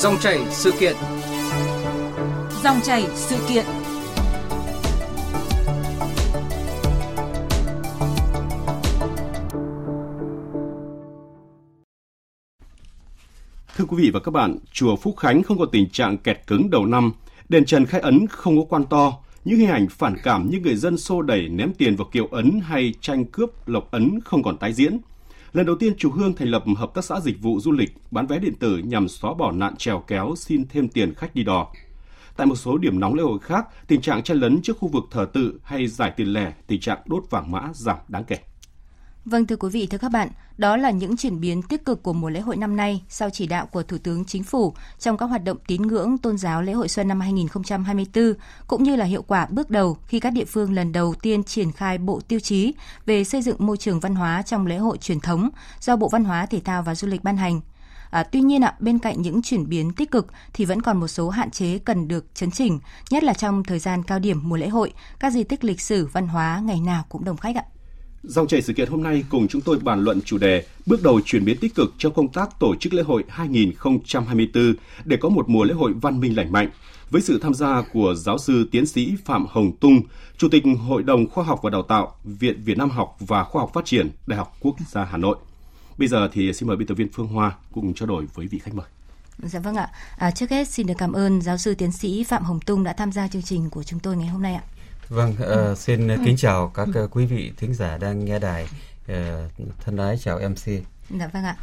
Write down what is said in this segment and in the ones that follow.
Dòng chảy sự kiện. Dòng chảy sự kiện. Thưa quý vị và các bạn, chùa Phúc Khánh không có tình trạng kẹt cứng đầu năm, đền Trần khai ấn không có quan to, những hình ảnh phản cảm như người dân xô đẩy ném tiền vào kiệu ấn hay tranh cướp lộc ấn không còn tái diễn. Lần đầu tiên chùa Hương thành lập hợp tác xã dịch vụ du lịch bán vé điện tử nhằm xóa bỏ nạn trèo kéo xin thêm tiền khách đi đò. Tại một số điểm nóng lễ hội khác, tình trạng chen lấn trước khu vực thờ tự hay giải tiền lẻ, tình trạng đốt vàng mã giảm đáng kể. Vâng thưa quý vị, thưa các bạn, đó là những chuyển biến tích cực của mùa lễ hội năm nay sau chỉ đạo của Thủ tướng Chính phủ trong các hoạt động tín ngưỡng tôn giáo lễ hội xuân năm 2024, cũng như là hiệu quả bước đầu khi các địa phương lần đầu tiên triển khai bộ tiêu chí về xây dựng môi trường văn hóa trong lễ hội truyền thống do Bộ Văn hóa, Thể thao và Du lịch ban hành. À, tuy nhiên ạ, bên cạnh những chuyển biến tích cực thì vẫn còn một số hạn chế cần được chấn chỉnh, nhất là trong thời gian cao điểm mùa lễ hội, các di tích lịch sử văn hóa ngày nào cũng đông khách ạ. Dòng chảy sự kiện hôm nay cùng chúng tôi bàn luận chủ đề bước đầu chuyển biến tích cực trong công tác tổ chức lễ hội 2024 để có một mùa lễ hội văn minh lành mạnh. Với sự tham gia của giáo sư tiến sĩ Phạm Hồng Tung, Chủ tịch Hội đồng Khoa học và Đào tạo, Viện Việt Nam học và Khoa học Phát triển, Đại học Quốc gia Hà Nội. Bây giờ thì xin mời biên tập viên Phương Hoa cùng trao đổi với vị khách mời. Dạ vâng ạ. À, trước hết xin được cảm ơn giáo sư tiến sĩ Phạm Hồng Tung đã tham gia chương trình của chúng tôi ngày hôm nay ạ. Vâng, uh, xin ừ. kính chào các uh, quý vị thính giả đang nghe đài. Uh, thân ái chào MC. Dạ vâng ạ.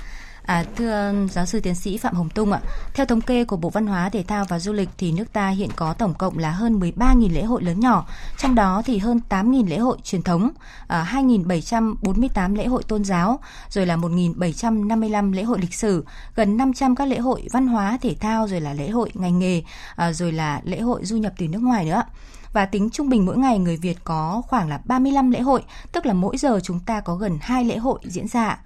À, thưa giáo sư tiến sĩ Phạm Hồng Tung ạ, theo thống kê của Bộ Văn hóa, Thể thao và Du lịch thì nước ta hiện có tổng cộng là hơn 13.000 lễ hội lớn nhỏ, trong đó thì hơn 8.000 lễ hội truyền thống, à, 2.748 lễ hội tôn giáo, rồi là 1.755 lễ hội lịch sử, gần 500 các lễ hội văn hóa, thể thao, rồi là lễ hội ngành nghề, à, rồi là lễ hội du nhập từ nước ngoài nữa và tính trung bình mỗi ngày người Việt có khoảng là 35 lễ hội, tức là mỗi giờ chúng ta có gần 2 lễ hội diễn ra.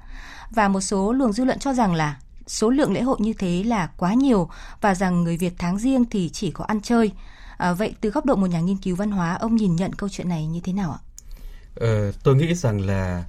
Và một số luồng dư luận cho rằng là số lượng lễ hội như thế là quá nhiều và rằng người Việt tháng riêng thì chỉ có ăn chơi. À, vậy từ góc độ một nhà nghiên cứu văn hóa, ông nhìn nhận câu chuyện này như thế nào ạ? Ờ, tôi nghĩ rằng là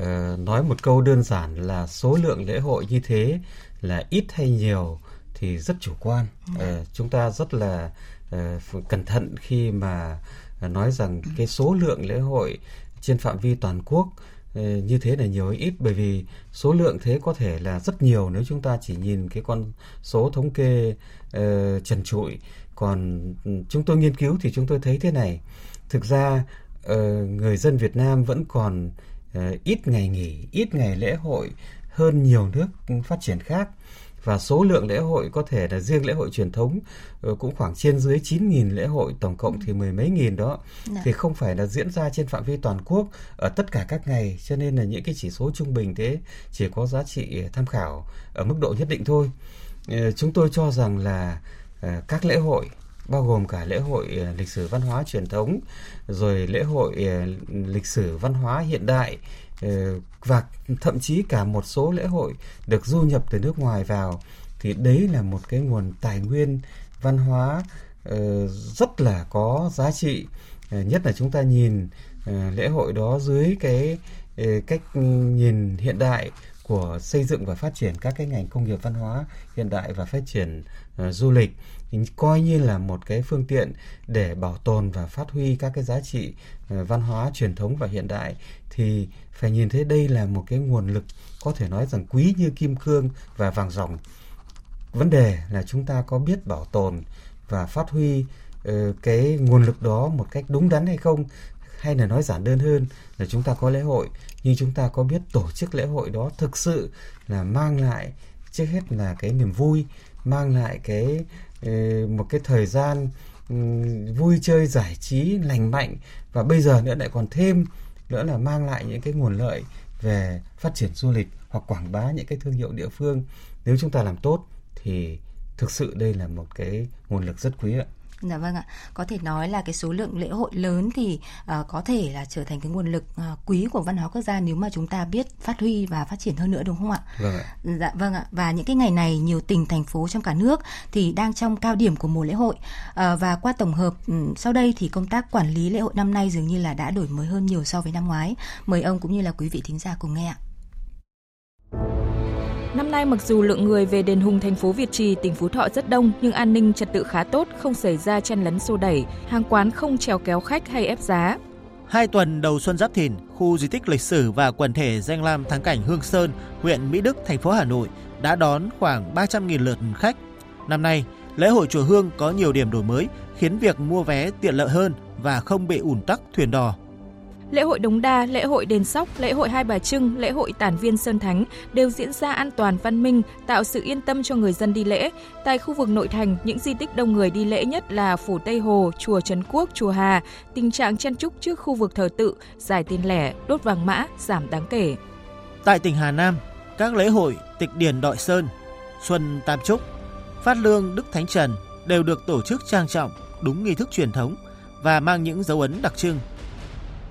uh, nói một câu đơn giản là số lượng lễ hội như thế là ít hay nhiều thì rất chủ quan. Uh, chúng ta rất là Ờ, cẩn thận khi mà ờ, nói rằng cái số lượng lễ hội trên phạm vi toàn quốc ờ, như thế là nhiều hay ít. Bởi vì số lượng thế có thể là rất nhiều nếu chúng ta chỉ nhìn cái con số thống kê uh, trần trụi. Còn ừ, chúng tôi nghiên cứu thì chúng tôi thấy thế này. Thực ra uh, người dân Việt Nam vẫn còn uh, ít ngày nghỉ ít ngày lễ hội hơn nhiều nước phát triển khác và số lượng lễ hội có thể là riêng lễ hội truyền thống ờ, cũng khoảng trên dưới 9.000 lễ hội tổng cộng thì mười mấy nghìn đó Đã. thì không phải là diễn ra trên phạm vi toàn quốc ở tất cả các ngày cho nên là những cái chỉ số trung bình thế chỉ có giá trị tham khảo ở mức độ nhất định thôi ờ, chúng tôi cho rằng là ờ, các lễ hội bao gồm cả lễ hội lịch sử văn hóa truyền thống rồi lễ hội lịch sử văn hóa hiện đại Ờ, và thậm chí cả một số lễ hội được du nhập từ nước ngoài vào thì đấy là một cái nguồn tài nguyên văn hóa ờ, rất là có giá trị. Ờ, nhất là chúng ta nhìn lễ hội đó dưới cái cách nhìn hiện đại của xây dựng và phát triển các cái ngành công nghiệp văn hóa hiện đại và phát triển uh, du lịch thì coi như là một cái phương tiện để bảo tồn và phát huy các cái giá trị ờ, văn hóa truyền thống và hiện đại. Thì phải nhìn thấy đây là một cái nguồn lực có thể nói rằng quý như kim cương và vàng ròng vấn đề là chúng ta có biết bảo tồn và phát huy ờ, cái nguồn lực đó một cách đúng đắn hay không, hay là nói giản đơn hơn là chúng ta có lễ hội. Nhưng chúng ta có biết tổ chức lễ hội đó thực sự là mang lại, trước hết là cái niềm vui, mang lại cái một cái thời gian ừ, vui chơi, giải trí, lành mạnh và bây giờ nữa lại còn thêm nữa là mang lại những cái nguồn lợi về phát triển du lịch hoặc quảng bá những cái thương hiệu địa phương nếu chúng ta làm tốt thì thực sự đây là một cái nguồn lực rất quý ạ. Dạ vâng ạ, có thể nói là cái số lượng lễ hội lớn thì uh, có thể là trở thành cái nguồn lực uh, quý của văn hóa quốc gia nếu mà chúng ta biết phát huy và phát triển hơn nữa đúng không ạ? Vâng ạ. Dạ vâng ạ. Và những cái ngày này nhiều tỉnh thành phố trong cả nước thì đang trong cao điểm của mùa lễ hội uh, và qua tổng hợp um, sau đây thì công tác quản lý lễ hội năm nay dường như là đã đổi mới hơn nhiều so với năm ngoái. Mời ông cũng như là quý vị thính giả cùng nghe ạ. Năm nay mặc dù lượng người về đền Hùng thành phố Việt Trì, tỉnh Phú Thọ rất đông nhưng an ninh trật tự khá tốt, không xảy ra chen lấn xô đẩy, hàng quán không trèo kéo khách hay ép giá. Hai tuần đầu xuân Giáp Thìn, khu di tích lịch sử và quần thể danh lam thắng cảnh Hương Sơn, huyện Mỹ Đức, thành phố Hà Nội đã đón khoảng 300.000 lượt khách. Năm nay, lễ hội chùa Hương có nhiều điểm đổi mới, khiến việc mua vé tiện lợi hơn và không bị ùn tắc thuyền đò. Lễ hội Đống Đa, lễ hội Đền Sóc, lễ hội Hai Bà Trưng, lễ hội Tản Viên Sơn Thánh đều diễn ra an toàn văn minh, tạo sự yên tâm cho người dân đi lễ. Tại khu vực nội thành, những di tích đông người đi lễ nhất là Phủ Tây Hồ, Chùa Trấn Quốc, Chùa Hà. Tình trạng chen trúc trước khu vực thờ tự, giải tiền lẻ, đốt vàng mã giảm đáng kể. Tại tỉnh Hà Nam, các lễ hội Tịch Điền Đội Sơn, Xuân Tam Trúc, Phát Lương Đức Thánh Trần đều được tổ chức trang trọng, đúng nghi thức truyền thống và mang những dấu ấn đặc trưng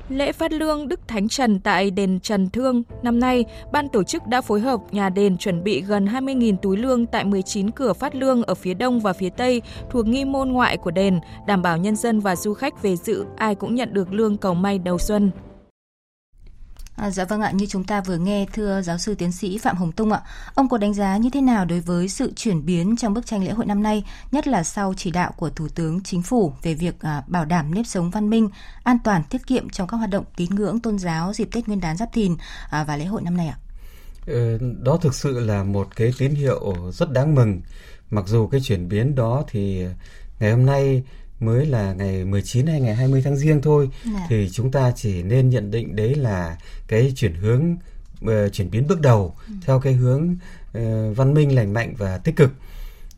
Lễ phát lương Đức Thánh Trần tại đền Trần Thương năm nay, ban tổ chức đã phối hợp nhà đền chuẩn bị gần 20.000 túi lương tại 19 cửa phát lương ở phía đông và phía tây thuộc nghi môn ngoại của đền, đảm bảo nhân dân và du khách về dự ai cũng nhận được lương cầu may đầu xuân. À, dạ vâng ạ, như chúng ta vừa nghe thưa giáo sư tiến sĩ Phạm Hồng Tung ạ, ông có đánh giá như thế nào đối với sự chuyển biến trong bức tranh lễ hội năm nay, nhất là sau chỉ đạo của Thủ tướng Chính phủ về việc à, bảo đảm nếp sống văn minh, an toàn, tiết kiệm trong các hoạt động tín ngưỡng tôn giáo dịp Tết Nguyên đán Giáp Thìn à, và lễ hội năm nay ạ? Ờ, đó thực sự là một cái tín hiệu rất đáng mừng. Mặc dù cái chuyển biến đó thì ngày hôm nay mới là ngày 19 hay ngày 20 tháng riêng thôi dạ. thì chúng ta chỉ nên nhận định đấy là cái chuyển hướng uh, chuyển biến bước đầu ừ. theo cái hướng uh, văn minh lành mạnh và tích cực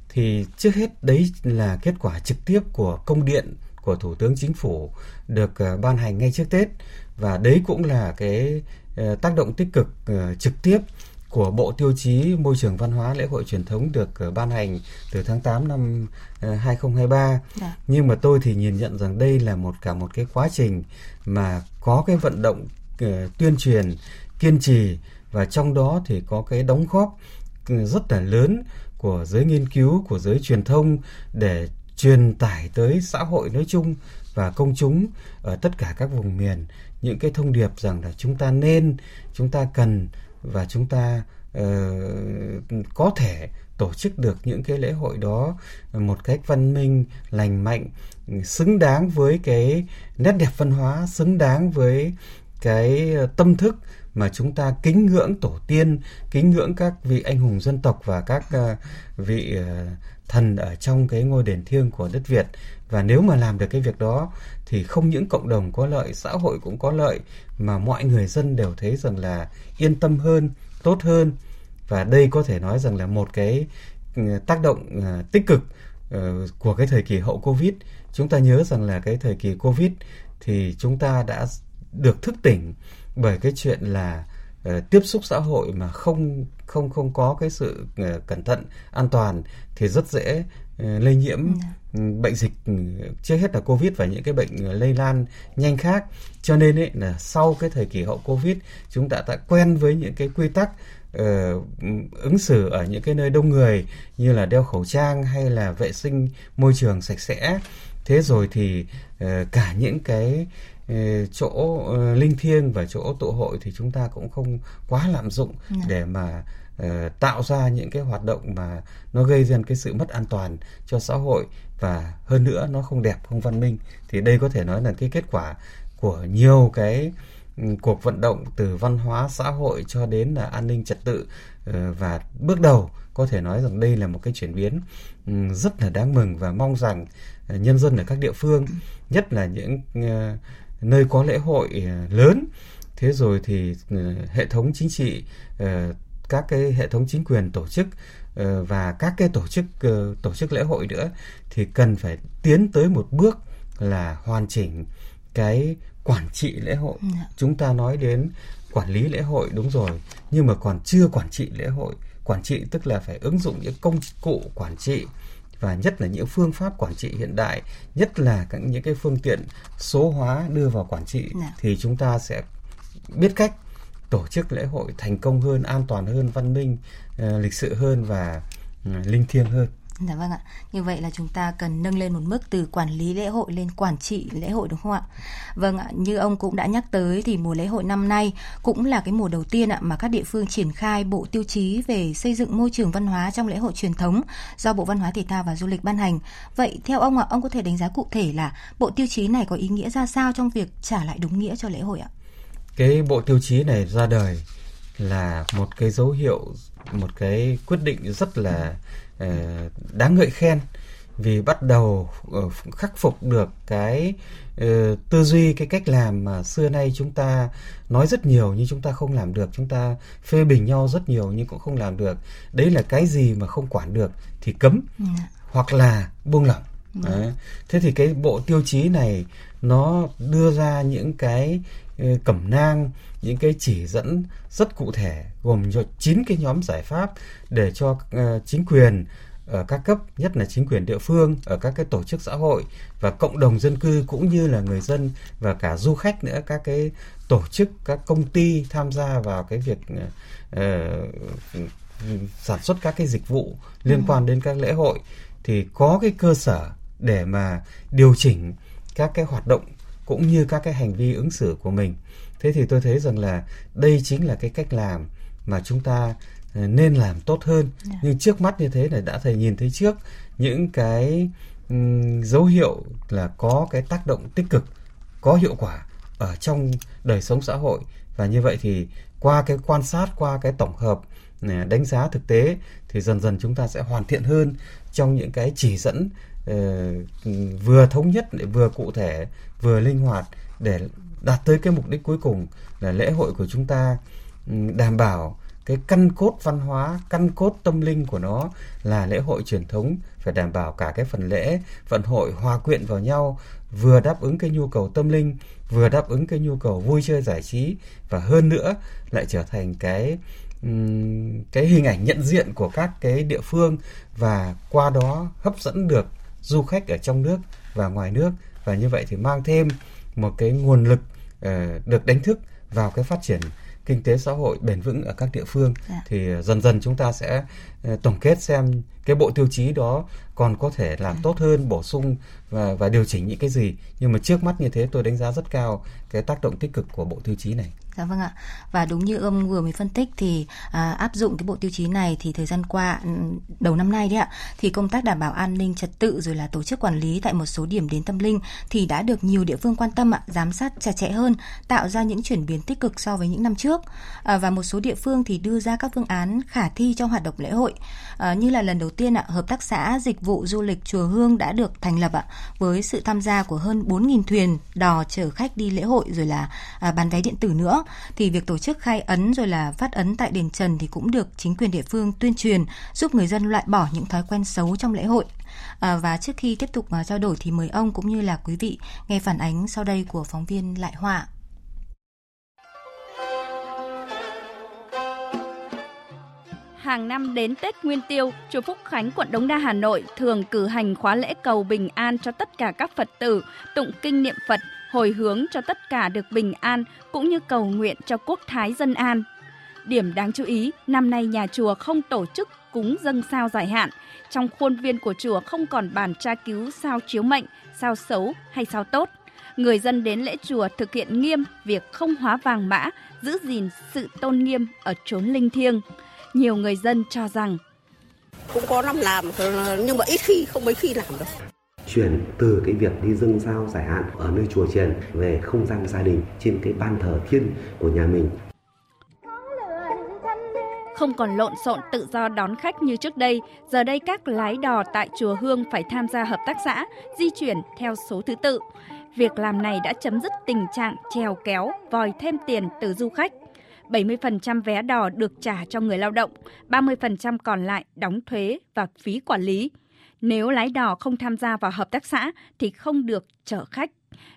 thì trước hết đấy là kết quả trực tiếp của công điện của thủ tướng chính phủ được uh, ban hành ngay trước tết và đấy cũng là cái uh, tác động tích cực uh, trực tiếp của Bộ Tiêu chí Môi trường Văn hóa Lễ hội truyền thống được uh, ban hành từ tháng 8 năm uh, 2023. Dạ. Nhưng mà tôi thì nhìn nhận rằng đây là một cả một cái quá trình mà có cái vận động uh, tuyên truyền kiên trì và trong đó thì có cái đóng góp rất là lớn của giới nghiên cứu, của giới truyền thông để truyền tải tới xã hội nói chung và công chúng ở tất cả các vùng miền những cái thông điệp rằng là chúng ta nên, chúng ta cần và chúng ta uh, có thể tổ chức được những cái lễ hội đó một cách văn minh lành mạnh xứng đáng với cái nét đẹp văn hóa xứng đáng với cái tâm thức mà chúng ta kính ngưỡng tổ tiên, kính ngưỡng các vị anh hùng dân tộc và các ờ, vị ờ, thần ở trong cái ngôi đền thiêng của đất Việt. Và nếu mà làm được cái việc đó, thì không những cộng đồng có lợi, xã hội cũng có lợi, mà mọi người dân đều thấy rằng là yên tâm hơn, tốt hơn. Và đây có thể nói rằng là một cái ừ, tác động ờ, tích cực của cái thời kỳ hậu covid. Chúng ta nhớ rằng là cái thời kỳ covid thì chúng ta đã được thức tỉnh bởi cái chuyện là uh, tiếp xúc xã hội mà không không không có cái sự uh, cẩn thận an toàn thì rất dễ uh, lây nhiễm ừ. bệnh dịch trước hết là covid và những cái bệnh lây lan nhanh khác cho nên ấy là sau cái thời kỳ hậu covid chúng ta đã quen với những cái quy tắc uh, ứng xử ở những cái nơi đông người như là đeo khẩu trang hay là vệ sinh môi trường sạch sẽ thế rồi thì uh, cả những cái chỗ uh, linh thiêng và chỗ tụ hội thì chúng ta cũng không quá lạm dụng. Dạ. để mà uh, tạo ra những cái hoạt động mà nó gây ra cái sự mất an toàn cho xã hội và hơn nữa nó không đẹp không văn minh thì đây có thể nói là cái kết quả của nhiều cái Ừ, cuộc vận động từ văn hóa xã hội cho đến là an ninh trật tự ờ, và bước đầu có thể nói rằng đây là một cái chuyển biến ừ, rất là đáng mừng và mong rằng ờ, nhân dân ở các địa phương nhất là những ờ, nơi có lễ hội lớn. Thế rồi thì hệ thống chính trị các cái hệ thống chính quyền tổ chức và các cái tổ chức tổ chức lễ hội nữa thì cần phải tiến tới một bước là hoàn chỉnh cái quản trị lễ hội. Dạ. chúng ta nói đến quản lý lễ hội đúng rồi nhưng mà còn chưa quản trị lễ hội. Quản trị tức là phải ứng dụng những công cụ quản trị và nhất là những phương pháp quản trị hiện đại nhất là các những cái phương tiện số hóa đưa vào quản trị dạ. thì chúng ta sẽ biết cách tổ chức lễ hội thành công hơn an toàn hơn văn minh uh, lịch sự hơn và uh, linh thiêng hơn Dạ vâng ạ. Như vậy là chúng ta cần nâng lên một mức từ quản lý lễ hội lên quản trị lễ hội đúng không ạ? Vâng ạ, như ông cũng đã nhắc tới thì mùa lễ hội năm nay cũng là cái mùa đầu tiên ạ mà các địa phương triển khai bộ tiêu chí về xây dựng môi trường văn hóa trong lễ hội truyền thống do Bộ Văn hóa Thể thao và Du lịch ban hành. Vậy theo ông ạ, ông có thể đánh giá cụ thể là bộ tiêu chí này có ý nghĩa ra sao trong việc trả lại đúng nghĩa cho lễ hội ạ? Cái bộ tiêu chí này ra đời là một cái dấu hiệu một cái quyết định rất là ừ đáng ngợi khen vì bắt đầu uh, khắc phục được cái uh, tư duy cái cách làm mà xưa nay chúng ta nói rất nhiều nhưng chúng ta không làm được chúng ta phê bình nhau rất nhiều nhưng cũng không làm được đấy là cái gì mà không quản được thì cấm ừ. hoặc là buông lỏng. Đấy. thế thì cái bộ tiêu chí này nó đưa ra những cái cẩm nang những cái chỉ dẫn rất cụ thể gồm cho 9 cái nhóm giải pháp để cho uh, chính quyền ở các cấp nhất là chính quyền địa phương ở các cái tổ chức xã hội và cộng đồng dân cư cũng như là người dân và cả du khách nữa các cái tổ chức các công ty tham gia vào cái việc uh, sản xuất các cái dịch vụ liên quan đến các lễ hội thì có cái cơ sở để mà điều chỉnh các cái hoạt động cũng như các cái hành vi ứng xử của mình thế thì tôi thấy rằng là đây chính là cái cách làm mà chúng ta ờ, nên làm tốt hơn yeah. Dạ. nhưng trước mắt như thế này đã thầy nhìn thấy trước những cái um, dấu hiệu là có cái tác động tích cực có hiệu quả ở trong đời sống xã hội và như vậy thì qua cái quan sát qua cái tổng hợp ờ, đánh giá thực tế thì dần dần chúng ta sẽ hoàn thiện hơn trong những cái chỉ dẫn Ờ, vừa thống nhất vừa cụ thể vừa linh hoạt để đạt tới cái mục đích cuối cùng là lễ hội của chúng ta ừ, đảm bảo cái căn cốt văn hóa, căn cốt tâm linh của nó là lễ hội truyền thống phải đảm bảo cả cái phần lễ, vận hội hòa quyện vào nhau, vừa đáp ứng cái nhu cầu tâm linh, vừa đáp ứng cái nhu cầu vui chơi giải trí và hơn nữa lại trở thành cái ừ, cái hình ảnh nhận diện của các cái địa phương và qua đó hấp dẫn được du khách ở trong nước và ngoài nước và như vậy thì mang thêm một cái nguồn lực uh, được đánh thức vào cái phát triển kinh tế xã hội bền vững ở các địa phương dạ. thì dần dần chúng ta sẽ uh, tổng kết xem cái bộ tiêu chí đó còn có thể làm dạ. tốt hơn bổ sung và và điều chỉnh những cái gì nhưng mà trước mắt như thế tôi đánh giá rất cao cái tác động tích cực của bộ tiêu chí này Dạ vâng ạ. Và đúng như ông vừa mới phân tích thì à, áp dụng cái bộ tiêu chí này thì thời gian qua ừ, đầu năm nay đấy ạ thì công tác đảm bảo an ninh trật tự rồi là tổ chức quản lý tại một số điểm đến tâm linh thì đã được nhiều địa phương quan tâm ạ, giám sát chặt chẽ hơn, tạo ra những chuyển biến tích cực so với những năm trước. À, và một số địa phương thì đưa ra các phương án khả thi cho hoạt động lễ hội. À, như là lần đầu tiên ạ, hợp tác xã dịch vụ du lịch chùa Hương đã được thành lập ạ với sự tham gia của hơn 4.000 thuyền đò chở khách đi lễ hội rồi là à, bán vé điện tử nữa thì việc tổ chức khai ấn rồi là phát ấn tại đền Trần thì cũng được chính quyền địa phương tuyên truyền giúp người dân loại bỏ những thói quen xấu trong lễ hội. À, và trước khi tiếp tục uh, trao đổi thì mời ông cũng như là quý vị nghe phản ánh sau đây của phóng viên Lại Họa. hàng năm đến Tết Nguyên Tiêu, chùa Phúc Khánh, quận Đống Đa, Hà Nội thường cử hành khóa lễ cầu bình an cho tất cả các Phật tử, tụng kinh niệm Phật, hồi hướng cho tất cả được bình an cũng như cầu nguyện cho quốc thái dân an. Điểm đáng chú ý, năm nay nhà chùa không tổ chức cúng dâng sao dài hạn. Trong khuôn viên của chùa không còn bàn tra cứu sao chiếu mệnh, sao xấu hay sao tốt. Người dân đến lễ chùa thực hiện nghiêm việc không hóa vàng mã, giữ gìn sự tôn nghiêm ở chốn linh thiêng. Nhiều người dân cho rằng cũng có năm làm nhưng mà ít khi không mấy khi làm đâu chuyển từ cái việc đi dâng sao giải hạn ở nơi chùa chiền về không gian gia đình trên cái ban thờ thiên của nhà mình không còn lộn xộn tự do đón khách như trước đây, giờ đây các lái đò tại chùa Hương phải tham gia hợp tác xã, di chuyển theo số thứ tự. Việc làm này đã chấm dứt tình trạng trèo kéo, vòi thêm tiền từ du khách. 70% vé đò được trả cho người lao động, 30% còn lại đóng thuế và phí quản lý. Nếu lái đò không tham gia vào hợp tác xã thì không được chở khách.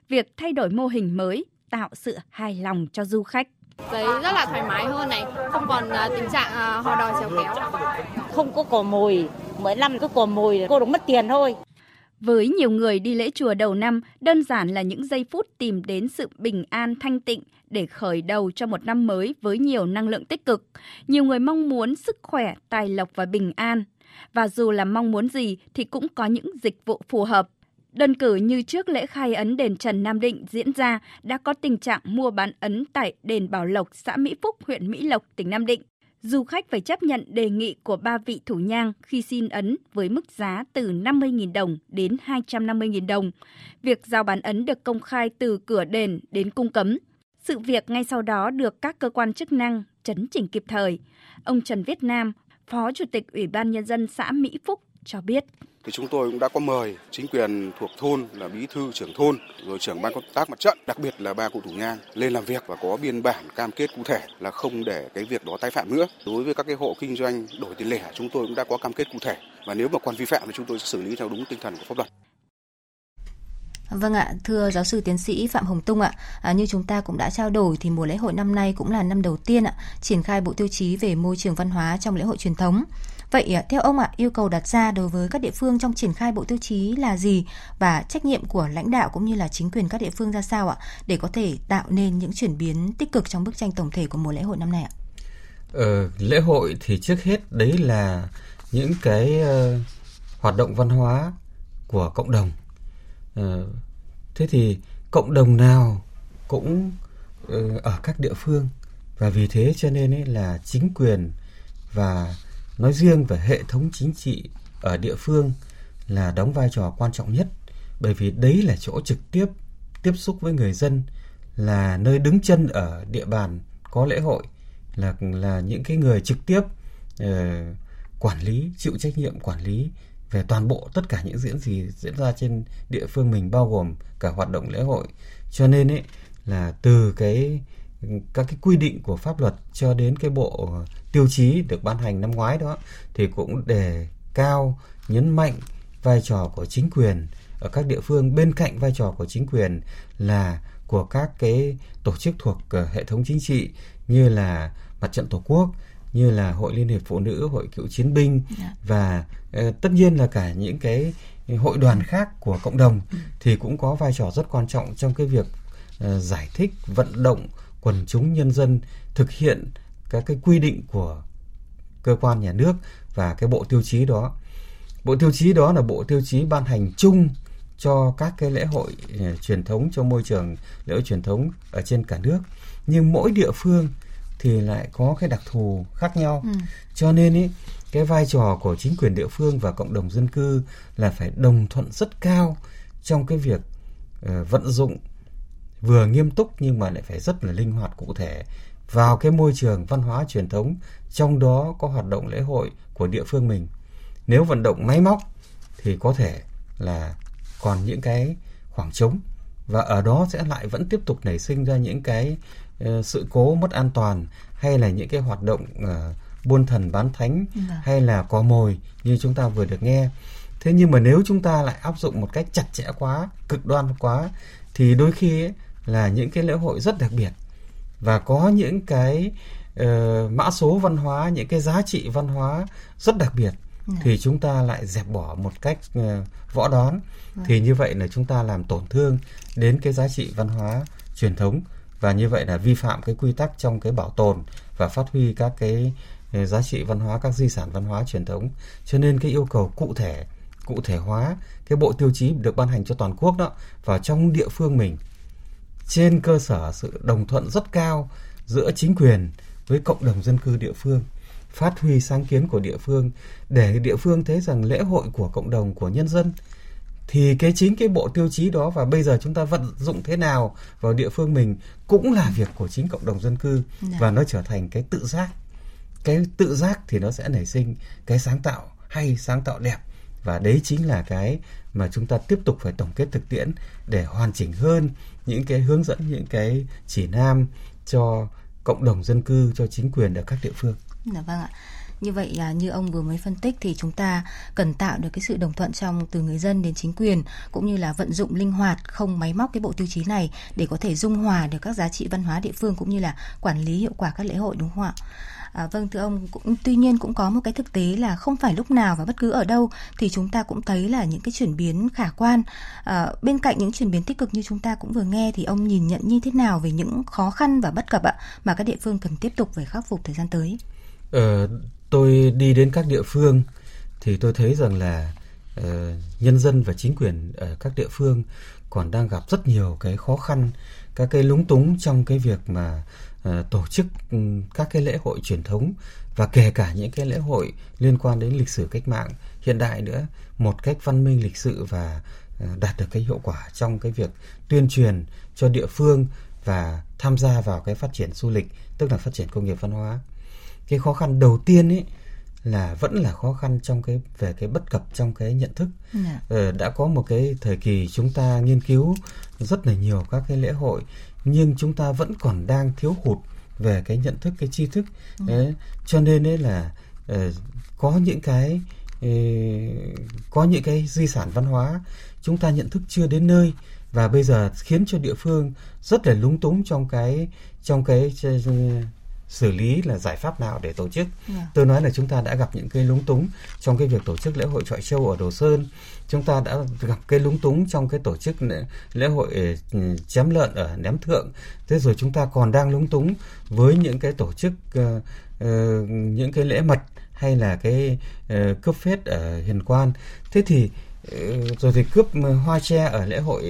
Việc thay đổi mô hình mới tạo sự hài lòng cho du khách. Giấy rất là thoải mái hơn này, không còn à, tình trạng à, hò đò chéo kéo. Không có cò mồi, mỗi năm cứ cò mồi cô được mất tiền thôi. Với nhiều người đi lễ chùa đầu năm, đơn giản là những giây phút tìm đến sự bình an thanh tịnh để khởi đầu cho một năm mới với nhiều năng lượng tích cực. Nhiều người mong muốn sức khỏe, tài lộc và bình an. Và dù là mong muốn gì thì cũng có những dịch vụ phù hợp. Đơn cử như trước lễ khai ấn đền Trần Nam Định diễn ra đã có tình trạng mua bán ấn tại đền Bảo Lộc, xã Mỹ Phúc, huyện Mỹ Lộc, tỉnh Nam Định. Du khách phải chấp nhận đề nghị của ba vị thủ nhang khi xin ấn với mức giá từ 50.000 đồng đến 250.000 đồng. Việc giao bán ấn được công khai từ cửa đền đến cung cấm. Sự việc ngay sau đó được các cơ quan chức năng chấn chỉnh kịp thời. Ông Trần Việt Nam, Phó Chủ tịch Ủy ban Nhân dân xã Mỹ Phúc cho biết. Thì chúng tôi cũng đã có mời chính quyền thuộc thôn là bí thư trưởng thôn, rồi trưởng ban công tác mặt trận, đặc biệt là ba cụ thủ nhang lên làm việc và có biên bản cam kết cụ thể là không để cái việc đó tái phạm nữa. Đối với các cái hộ kinh doanh đổi tiền lẻ, chúng tôi cũng đã có cam kết cụ thể. Và nếu mà còn vi phạm thì chúng tôi sẽ xử lý theo đúng tinh thần của pháp luật. Vâng ạ, thưa giáo sư tiến sĩ Phạm Hồng Tung ạ, à, như chúng ta cũng đã trao đổi thì mùa lễ hội năm nay cũng là năm đầu tiên ạ triển khai bộ tiêu chí về môi trường văn hóa trong lễ hội truyền thống. Vậy à, theo ông ạ, yêu cầu đặt ra đối với các địa phương trong triển khai bộ tiêu chí là gì và trách nhiệm của lãnh đạo cũng như là chính quyền các địa phương ra sao ạ để có thể tạo nên những chuyển biến tích cực trong bức tranh tổng thể của mùa lễ hội năm nay ạ? Ờ, lễ hội thì trước hết đấy là những cái uh, hoạt động văn hóa của cộng đồng. Ờ, thế thì cộng đồng nào cũng ờ, ở các địa phương. Và vì thế cho nên ấy là chính quyền và nói riêng về hệ thống chính trị ở địa phương là đóng vai trò quan trọng nhất. Bởi vì đấy là chỗ trực tiếp tiếp xúc với người dân là nơi đứng chân ở địa bàn có lễ hội là là những cái người trực tiếp uh, quản lý chịu trách nhiệm quản lý về toàn bộ tất cả những diễn gì diễn ra trên địa phương mình, bao gồm cả hoạt động lễ hội. Cho nên ấy, là từ cái, các cái quy định của pháp luật cho đến cái bộ tiêu chí được ban hành năm ngoái đó, thì cũng đề cao, nhấn mạnh vai trò của chính quyền ở các địa phương. Bên cạnh vai trò của chính quyền là của các cái tổ chức thuộc ờ, hệ thống chính trị như là mặt trận tổ quốc như là hội liên hiệp phụ nữ hội cựu chiến binh yeah. Dạ. và uh, tất nhiên là cả những cái hội đoàn khác của cộng đồng ừ. thì cũng có vai trò rất quan trọng trong cái việc uh, giải thích vận động quần chúng nhân dân thực hiện các cái quy định của cơ quan nhà nước và cái bộ tiêu chí đó. Bộ tiêu chí đó là bộ tiêu chí ban hành chung cho các cái lễ hội uh, truyền thống cho môi trường lễ hội truyền thống ở trên cả nước. Nhưng mỗi địa phương thì lại có cái đặc thù khác nhau. Ừ. Cho nên ý, cái vai trò của chính quyền địa phương và cộng đồng dân cư là phải đồng thuận rất cao trong cái việc uh, vận dụng vừa nghiêm túc nhưng mà lại phải rất là linh hoạt cụ thể vào cái môi trường văn hóa truyền thống trong đó có hoạt động lễ hội của địa phương mình nếu vận động máy móc thì có thể là còn những cái khoảng trống và ở đó sẽ lại vẫn tiếp tục nảy sinh ra những cái uh, sự cố mất an toàn hay là những cái hoạt động uh, buôn thần bán thánh ừ. hay là cò mồi như chúng ta vừa được nghe. Thế nhưng mà nếu chúng ta lại áp dụng một cách chặt chẽ quá cực đoan quá thì đôi khi ấy, là những cái lễ hội rất đặc biệt. Và có những cái uh, mã số văn hóa những cái giá trị văn hóa rất đặc biệt ừ. thì chúng ta lại dẹp bỏ một cách uh, võ đoán ừ. thì như vậy là chúng ta làm tổn thương đến cái giá trị văn hóa truyền thống và như vậy là vi phạm cái quy tắc trong cái bảo tồn và phát huy các cái ờ, giá trị văn hóa các di sản văn hóa truyền thống cho nên cái yêu cầu cụ thể cụ thể hóa cái bộ tiêu chí được ban hành cho toàn quốc đó vào trong địa phương mình trên cơ sở sự đồng thuận rất cao giữa chính quyền với cộng đồng dân cư địa phương phát huy sáng kiến của địa phương để địa phương thấy rằng lễ hội của cộng đồng của nhân dân thì cái chính cái bộ tiêu chí đó và bây giờ chúng ta vận dụng thế nào vào địa phương mình cũng là việc của chính cộng đồng dân cư dạ. và nó trở thành cái tự giác cái tự giác thì nó sẽ nảy sinh cái sáng tạo hay sáng tạo đẹp và đấy chính là cái mà chúng ta tiếp tục phải tổng kết thực tiễn để hoàn chỉnh hơn những cái hướng dẫn những cái chỉ nam cho cộng đồng dân cư cho chính quyền ở các địa phương. Dạ vâng ạ. Như vậy là như ông vừa mới phân tích thì chúng ta cần tạo được cái sự đồng thuận trong từ người dân đến chính quyền cũng như là vận dụng linh hoạt không máy móc cái bộ tiêu chí này để có thể dung hòa được các giá trị văn hóa địa phương cũng như là quản lý hiệu quả các lễ hội đúng không ạ? À, vâng thưa ông, cũng tuy nhiên cũng có một cái thực tế là không phải lúc nào và bất cứ ở đâu thì chúng ta cũng thấy là những cái chuyển biến khả quan. À, bên cạnh những chuyển biến tích cực như chúng ta cũng vừa nghe thì ông nhìn nhận như thế nào về những khó khăn và bất cập ạ mà các địa phương cần tiếp tục phải khắc phục thời gian tới? Ờ, tôi đi đến các địa phương thì tôi thấy rằng là uh, nhân dân và chính quyền ở các địa phương còn đang gặp rất nhiều cái khó khăn các cái lúng túng trong cái việc mà uh, tổ chức um, các cái lễ hội truyền thống và kể cả những cái lễ hội liên quan đến lịch sử cách mạng hiện đại nữa. Một cách văn minh lịch sự và uh, đạt được cái hiệu quả trong cái việc tuyên truyền cho địa phương và tham gia vào cái phát triển du lịch tức là phát triển công nghiệp văn hóa cái khó khăn đầu tiên ấy là vẫn là khó khăn trong cái về cái bất cập trong cái nhận thức yeah. Dạ. ờ, đã có một cái thời kỳ chúng ta nghiên cứu rất là nhiều các cái lễ hội nhưng chúng ta vẫn còn đang thiếu hụt về cái nhận thức cái tri thức ừ. đấy cho nên đấy là uh, có những cái uh, có những cái di sản văn hóa chúng ta nhận thức chưa đến nơi và bây giờ khiến cho địa phương rất là lúng túng trong cái trong cái xử lý là giải pháp nào để tổ chức. Yeah. Dạ. Tôi nói là chúng ta đã gặp những cái lúng túng trong cái việc tổ chức lễ hội trọi châu ở Đồ Sơn. Chúng ta đã gặp cái lúng túng trong cái tổ chức lễ, lễ hội ừ, chém lợn ở Ném Thượng. Thế rồi chúng ta còn đang lúng túng với những cái tổ chức uh, uh, những cái lễ mật hay là cái uh, cướp phết ở Hiền Quan. Thế thì uh, rồi thì cướp hoa tre ở lễ hội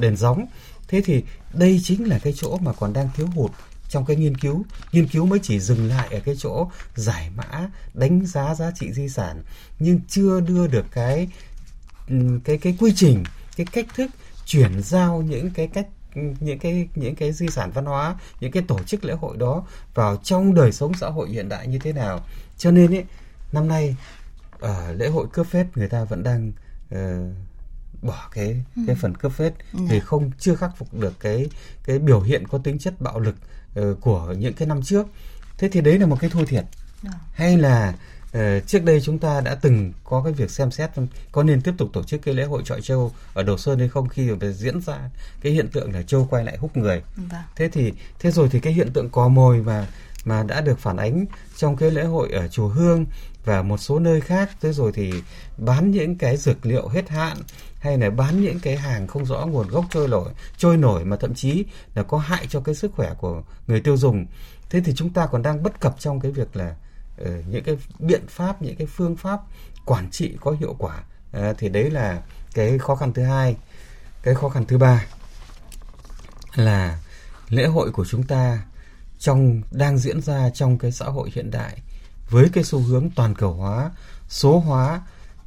đền gióng. Thế thì đây chính là cái chỗ mà còn đang thiếu hụt trong cái nghiên cứu nghiên cứu mới chỉ dừng lại ở cái chỗ giải mã đánh giá giá trị di sản nhưng chưa đưa được cái cái cái quy trình cái cách thức chuyển giao những cái cách những cái những cái di sản văn hóa những cái tổ chức lễ hội đó vào trong đời sống xã hội hiện đại như thế nào cho nên ấy năm nay ở lễ hội cướp phết người ta vẫn đang uh, bỏ cái ừ. cái phần cướp phết ừ. vì không chưa khắc phục được cái cái biểu hiện có tính chất bạo lực của những cái năm trước thế thì đấy là một cái thua thiệt ừ. hay là uh, trước đây chúng ta đã từng có cái việc xem xét có nên tiếp tục tổ chức cái lễ hội trọi châu ở Đồ Sơn hay không khi mà diễn ra cái hiện tượng là châu quay lại hút người vâng. thế thì thế rồi thì cái hiện tượng cò mồi mà mà đã được phản ánh trong cái lễ hội ở chùa Hương và một số nơi khác. Thế rồi thì bán những cái dược liệu hết hạn hay là bán những cái hàng không rõ nguồn gốc trôi nổi trôi nổi mà thậm chí là có hại cho cái sức khỏe của người tiêu dùng. Thế thì chúng ta còn đang bất cập trong cái việc là uh, những cái biện pháp những cái phương pháp quản trị có hiệu quả. Uh, thì đấy là cái khó khăn thứ hai. Cái khó khăn thứ ba là lễ hội của chúng ta trong đang diễn ra trong cái xã hội hiện đại với cái xu hướng toàn cầu hóa số hóa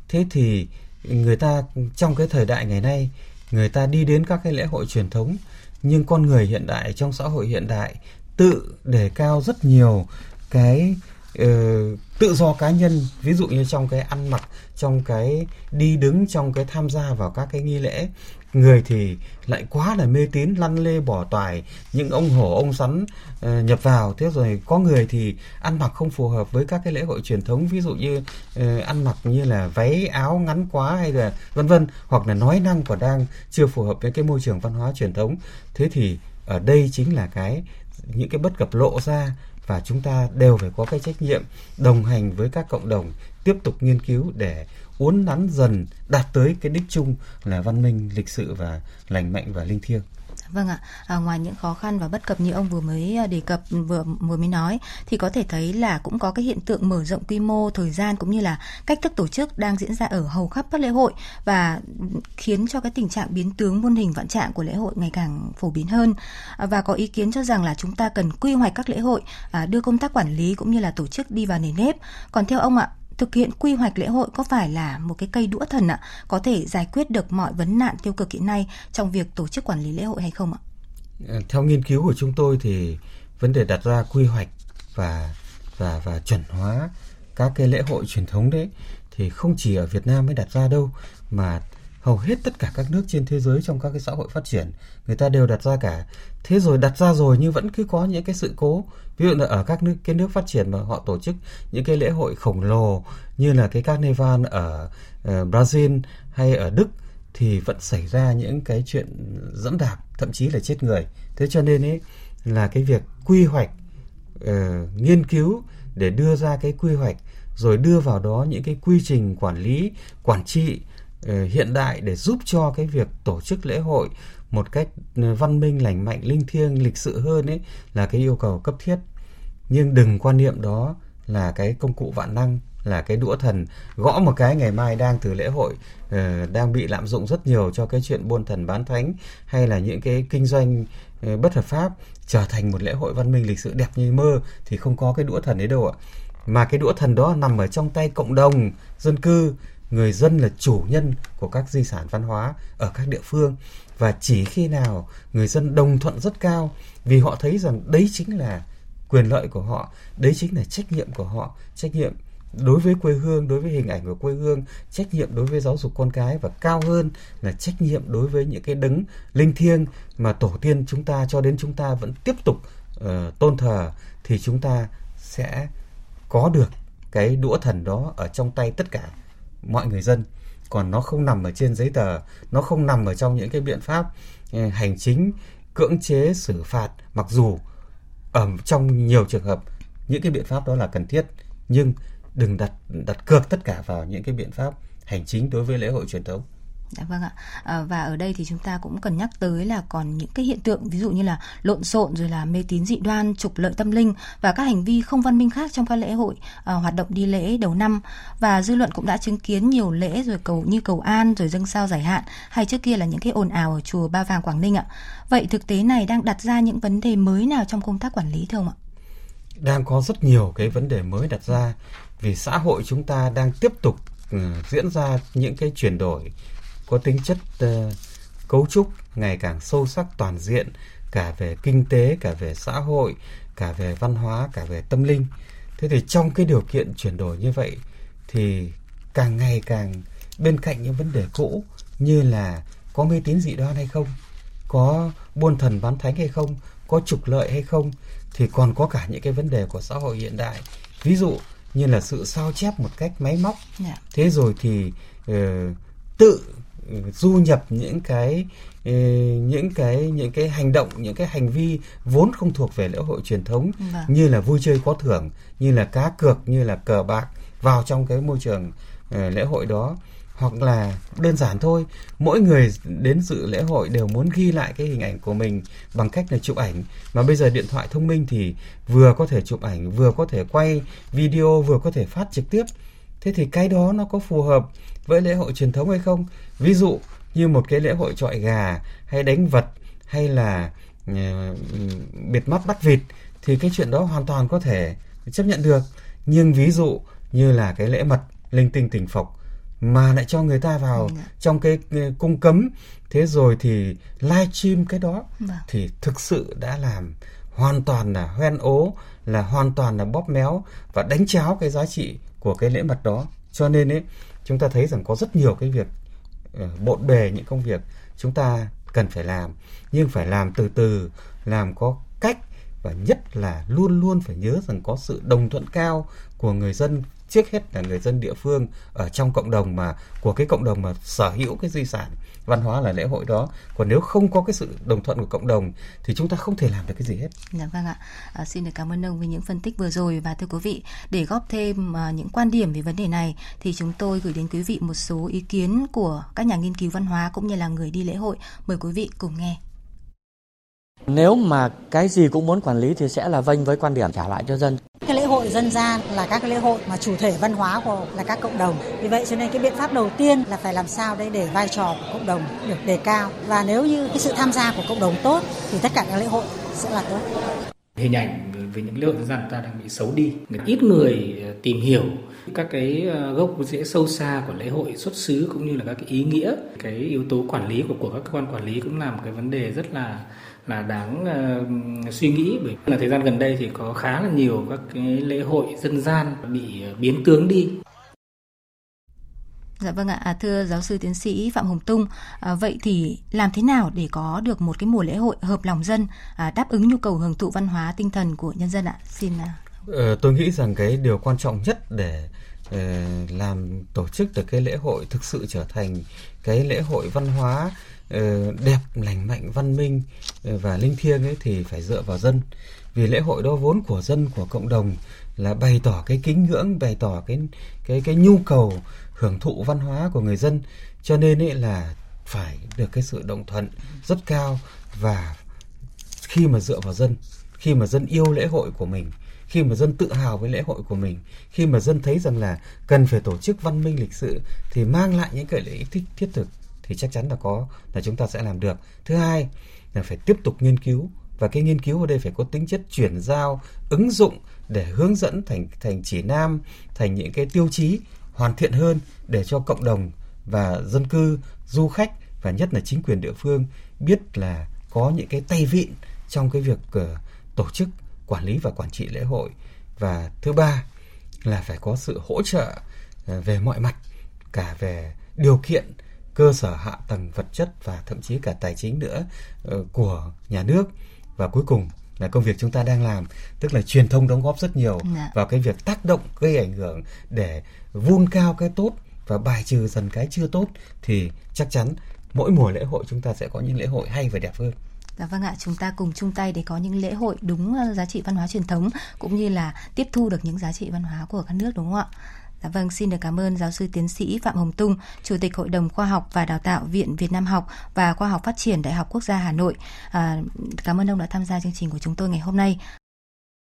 thế thì người ta trong cái thời đại ngày nay người ta đi đến các cái lễ hội truyền thống nhưng con người hiện đại trong xã hội hiện đại tự đề cao rất nhiều cái uh, tự do cá nhân. Ví dụ như trong cái ăn mặc trong cái đi đứng trong cái tham gia vào các cái nghi lễ người thì lại quá là mê tín lăn lê bỏ toài. Những ông hổ ông sắn uh, nhập vào thế rồi có người thì ăn mặc không phù hợp với các cái lễ hội truyền thống ví dụ như uh, ăn mặc như là váy áo ngắn quá hay là vân vân hoặc là nói năng còn đang chưa phù hợp với cái môi trường văn hóa truyền thống. Thế thì ở đây chính là cái những cái bất cập lộ ra và chúng ta đều phải có cái trách nhiệm đồng hành với các cộng đồng tiếp tục nghiên cứu để uốn nắn dần đạt tới cái đích chung là văn minh lịch sự và lành mạnh và linh thiêng Vâng ạ, à, ngoài những khó khăn và bất cập như ông vừa mới à, đề cập vừa vừa mới nói thì có thể thấy là cũng có cái hiện tượng mở rộng quy mô, thời gian cũng như là cách thức tổ chức đang diễn ra ở hầu khắp các lễ hội và khiến cho cái tình trạng biến tướng muôn hình vạn trạng của lễ hội ngày càng phổ biến hơn. À, và có ý kiến cho rằng là chúng ta cần quy hoạch các lễ hội, à, đưa công tác quản lý cũng như là tổ chức đi vào nền nếp. Còn theo ông ạ, thực hiện quy hoạch lễ hội có phải là một cái cây đũa thần ạ, có thể giải quyết được mọi vấn nạn tiêu cực hiện nay trong việc tổ chức quản lý lễ hội hay không ạ? Ờ, theo nghiên cứu của chúng tôi thì vấn đề đặt ra quy hoạch và và và chuẩn hóa các cái lễ hội truyền thống đấy thì không chỉ ở Việt Nam mới đặt ra đâu mà hầu hết tất cả các nước trên thế giới trong các cái xã hội phát triển người ta đều đặt ra cả. Thế rồi đặt ra rồi nhưng vẫn cứ có những cái sự cố. Ví dụ là ở các nước cái nước phát triển mà họ tổ chức những cái lễ hội khổng lồ như là cái carnival ở uh, Brazil hay ở Đức thì vẫn xảy ra những cái chuyện dẫm đạp thậm chí là chết người. Thế cho nên ấy là cái việc quy hoạch uh, nghiên cứu để đưa ra cái quy hoạch rồi đưa vào đó những cái quy trình quản lý quản trị Ờ, hiện đại để giúp cho cái việc tổ chức lễ hội một cách ờ, văn minh lành mạnh linh thiêng lịch sự hơn ấy là cái yêu cầu cấp thiết. Nhưng đừng quan niệm đó là cái công cụ vạn năng là cái đũa thần. Gõ một cái ngày mai đang từ lễ hội uh, đang bị lạm dụng rất nhiều cho cái chuyện buôn thần bán thánh hay là những cái kinh doanh uh, bất hợp pháp trở thành một lễ hội văn minh lịch sự đẹp như mơ thì không có cái đũa thần ấy đâu ạ. Mà cái đũa thần đó nằm ở trong tay cộng đồng dân cư người dân là chủ nhân của các di sản văn hóa ở các địa phương. Và chỉ khi nào người dân đồng thuận rất cao vì họ thấy rằng đấy chính là quyền lợi của họ đấy chính là trách nhiệm của họ trách nhiệm đối với quê hương đối với hình ảnh của quê hương trách nhiệm đối với giáo dục con cái và cao hơn là trách nhiệm đối với những cái đấng linh thiêng mà tổ tiên chúng ta cho đến chúng ta vẫn tiếp tục uh, tôn thờ thì chúng ta sẽ có được cái đũa thần đó ở trong tay tất cả mọi người dân. Còn nó không nằm ở trên giấy tờ, nó không nằm ở trong những cái biện pháp ừ, hành chính, cưỡng chế, xử phạt. Mặc dù ở trong nhiều trường hợp, những cái biện pháp đó là cần thiết, nhưng đừng đặt đặt cược tất cả vào những cái biện pháp hành chính đối với lễ hội truyền thống. Dạ vâng ạ. À, và ở đây thì chúng ta cũng cần nhắc tới là còn những cái hiện tượng ví dụ như là lộn xộn rồi là mê tín dị đoan, trục lợi tâm linh và các hành vi không văn minh khác trong các lễ hội à, hoạt động đi lễ đầu năm và dư luận cũng đã chứng kiến nhiều lễ rồi cầu như cầu an rồi dâng sao giải hạn hay trước kia là những cái ồn ào ở chùa Ba Vàng Quảng Ninh ạ. Vậy thực tế này đang đặt ra những vấn đề mới nào trong công tác quản lý thưa ông ạ? Đang có rất nhiều cái vấn đề mới đặt ra vì xã hội chúng ta đang tiếp tục ừ, diễn ra những cái chuyển đổi có tính chất uh, cấu trúc ngày càng sâu sắc toàn diện cả về kinh tế cả về xã hội cả về văn hóa cả về tâm linh thế thì trong cái điều kiện chuyển đổi như vậy thì càng ngày càng bên cạnh những vấn đề cũ như là có mê tín dị đoan hay không có buôn thần bán thánh hay không có trục lợi hay không thì còn có cả những cái vấn đề của xã hội hiện đại ví dụ như là sự sao chép một cách máy móc yeah. Dạ. thế rồi thì uh, tự du nhập những cái ờ, những cái những cái hành động những cái hành vi vốn không thuộc về lễ hội truyền thống vâng. như là vui chơi có thưởng như là cá cược như là cờ bạc vào trong cái môi trường uh, lễ hội đó. Hoặc là đơn giản thôi mỗi người đến dự lễ hội đều muốn ghi lại cái hình ảnh của mình bằng cách là chụp ảnh. Mà bây giờ điện thoại thông minh thì vừa có thể chụp ảnh vừa có thể quay video vừa có thể phát trực tiếp thế thì cái đó nó có phù hợp với lễ hội truyền thống hay không ví dụ như một cái lễ hội trọi gà hay đánh vật hay là uh, biệt mắt bắt vịt thì cái chuyện đó hoàn toàn có thể chấp nhận được nhưng ví dụ như là cái lễ mật linh tinh tình phộc mà lại cho người ta vào ừ. trong cái cung cấm thế rồi thì live stream cái đó vâng. thì thực sự đã làm hoàn toàn là hoen ố là hoàn toàn là bóp méo và đánh cháo cái giá trị của cái lễ mặt đó. Cho nên ấy, chúng ta thấy rằng có rất nhiều cái việc ờ, bộn bề những công việc chúng ta cần phải làm. Nhưng phải làm từ từ, làm có cách và nhất là luôn luôn phải nhớ rằng có sự đồng thuận cao của người dân trước hết là người dân địa phương ở trong cộng đồng mà của cái cộng đồng mà sở hữu cái di sản văn hóa là lễ hội đó còn nếu không có cái sự đồng thuận của cộng đồng thì chúng ta không thể làm được cái gì hết. Dạ vâng ạ. À, xin được cảm ơn ông với những phân tích vừa rồi và thưa quý vị để góp thêm à, những quan điểm về vấn đề này thì chúng tôi gửi đến quý vị một số ý kiến của các nhà nghiên cứu văn hóa cũng như là người đi lễ hội. Mời quý vị cùng nghe. Nếu mà cái gì cũng muốn quản lý thì sẽ là vênh với quan điểm trả lại cho dân. Cái lễ hội dân gian là các cái lễ hội mà chủ thể văn hóa của là các cộng đồng. Vì vậy cho nên cái biện pháp đầu tiên là phải làm sao đấy để vai trò của cộng đồng được đề cao. Và nếu như cái sự tham gia của cộng đồng tốt thì tất cả các lễ hội sẽ là tốt. Hình ảnh về những lễ hội dân gian ta đang bị xấu đi. Ít người ờ, tìm hiểu các cái ờ, gốc rễ sâu xa của lễ hội xuất xứ cũng như là các cái ý nghĩa cái yếu tố quản lý của của các cơ quan quản lý cũng là một cái vấn đề rất là là đáng uh, suy nghĩ bởi là thời gian gần đây thì có khá là nhiều các cái lễ hội dân gian bị biến tướng đi Dạ vâng ạ, à, thưa giáo sư tiến sĩ Phạm Hồng Tung, à, vậy thì làm thế nào để có được một cái mùa lễ hội hợp lòng dân, à, đáp ứng nhu cầu hưởng thụ văn hóa tinh thần của nhân dân ạ? Xin. À... Ờ, tôi nghĩ rằng cái điều quan trọng nhất để uh, làm tổ chức được cái lễ hội thực sự trở thành cái lễ hội văn hóa Ờ, Ờ, đẹp, lành mạnh, văn minh ờ, và linh thiêng ấy thì phải dựa vào dân. Vì lễ hội đó vốn của dân, của cộng đồng là bày tỏ cái kính ngưỡng, bày tỏ cái cái cái nhu cầu hưởng thụ văn hóa của người dân. Cho nên ấy là phải được cái sự đồng thuận rất cao và khi mà dựa vào dân, khi mà dân yêu lễ hội của mình, khi mà dân tự hào với lễ hội của mình, khi mà dân thấy rằng là cần phải tổ chức văn minh lịch sự thì mang lại những cái lợi ích thiết thực thì chắc chắn là có là chúng ta sẽ làm được. Thứ hai là phải tiếp tục nghiên cứu và cái nghiên cứu ở đây phải có tính chất chuyển giao ứng dụng để hướng dẫn thành thành chỉ nam thành những cái tiêu chí hoàn thiện hơn để cho cộng đồng và dân cư du khách và nhất là chính quyền địa phương biết là có những cái tay vịn trong cái việc uh, tổ chức quản lý và quản trị lễ hội. Và thứ ba là phải có sự hỗ trợ uh, về mọi mặt cả về điều kiện cơ sở hạ tầng vật chất và thậm chí cả tài chính nữa uh, của nhà nước và cuối cùng là công việc chúng ta đang làm tức là truyền thông đóng góp rất nhiều dạ. vào cái việc tác động gây ảnh hưởng để vun cao cái tốt và bài trừ dần cái chưa tốt thì chắc chắn mỗi mùa lễ hội chúng ta sẽ có những lễ hội hay và đẹp hơn. Dạ vâng ạ, chúng ta cùng chung tay để có những lễ hội đúng ờ, giá trị văn hóa truyền thống cũng như là tiếp thu được những giá trị văn hóa của các nước đúng không ạ? Dạ vâng, xin được cảm ơn giáo sư tiến sĩ Phạm Hồng Tung, Chủ tịch Hội đồng Khoa học và Đào tạo Viện Việt Nam học và Khoa học Phát triển Đại học Quốc gia Hà Nội. À, cảm ơn ông đã tham gia chương trình của chúng tôi ngày hôm nay.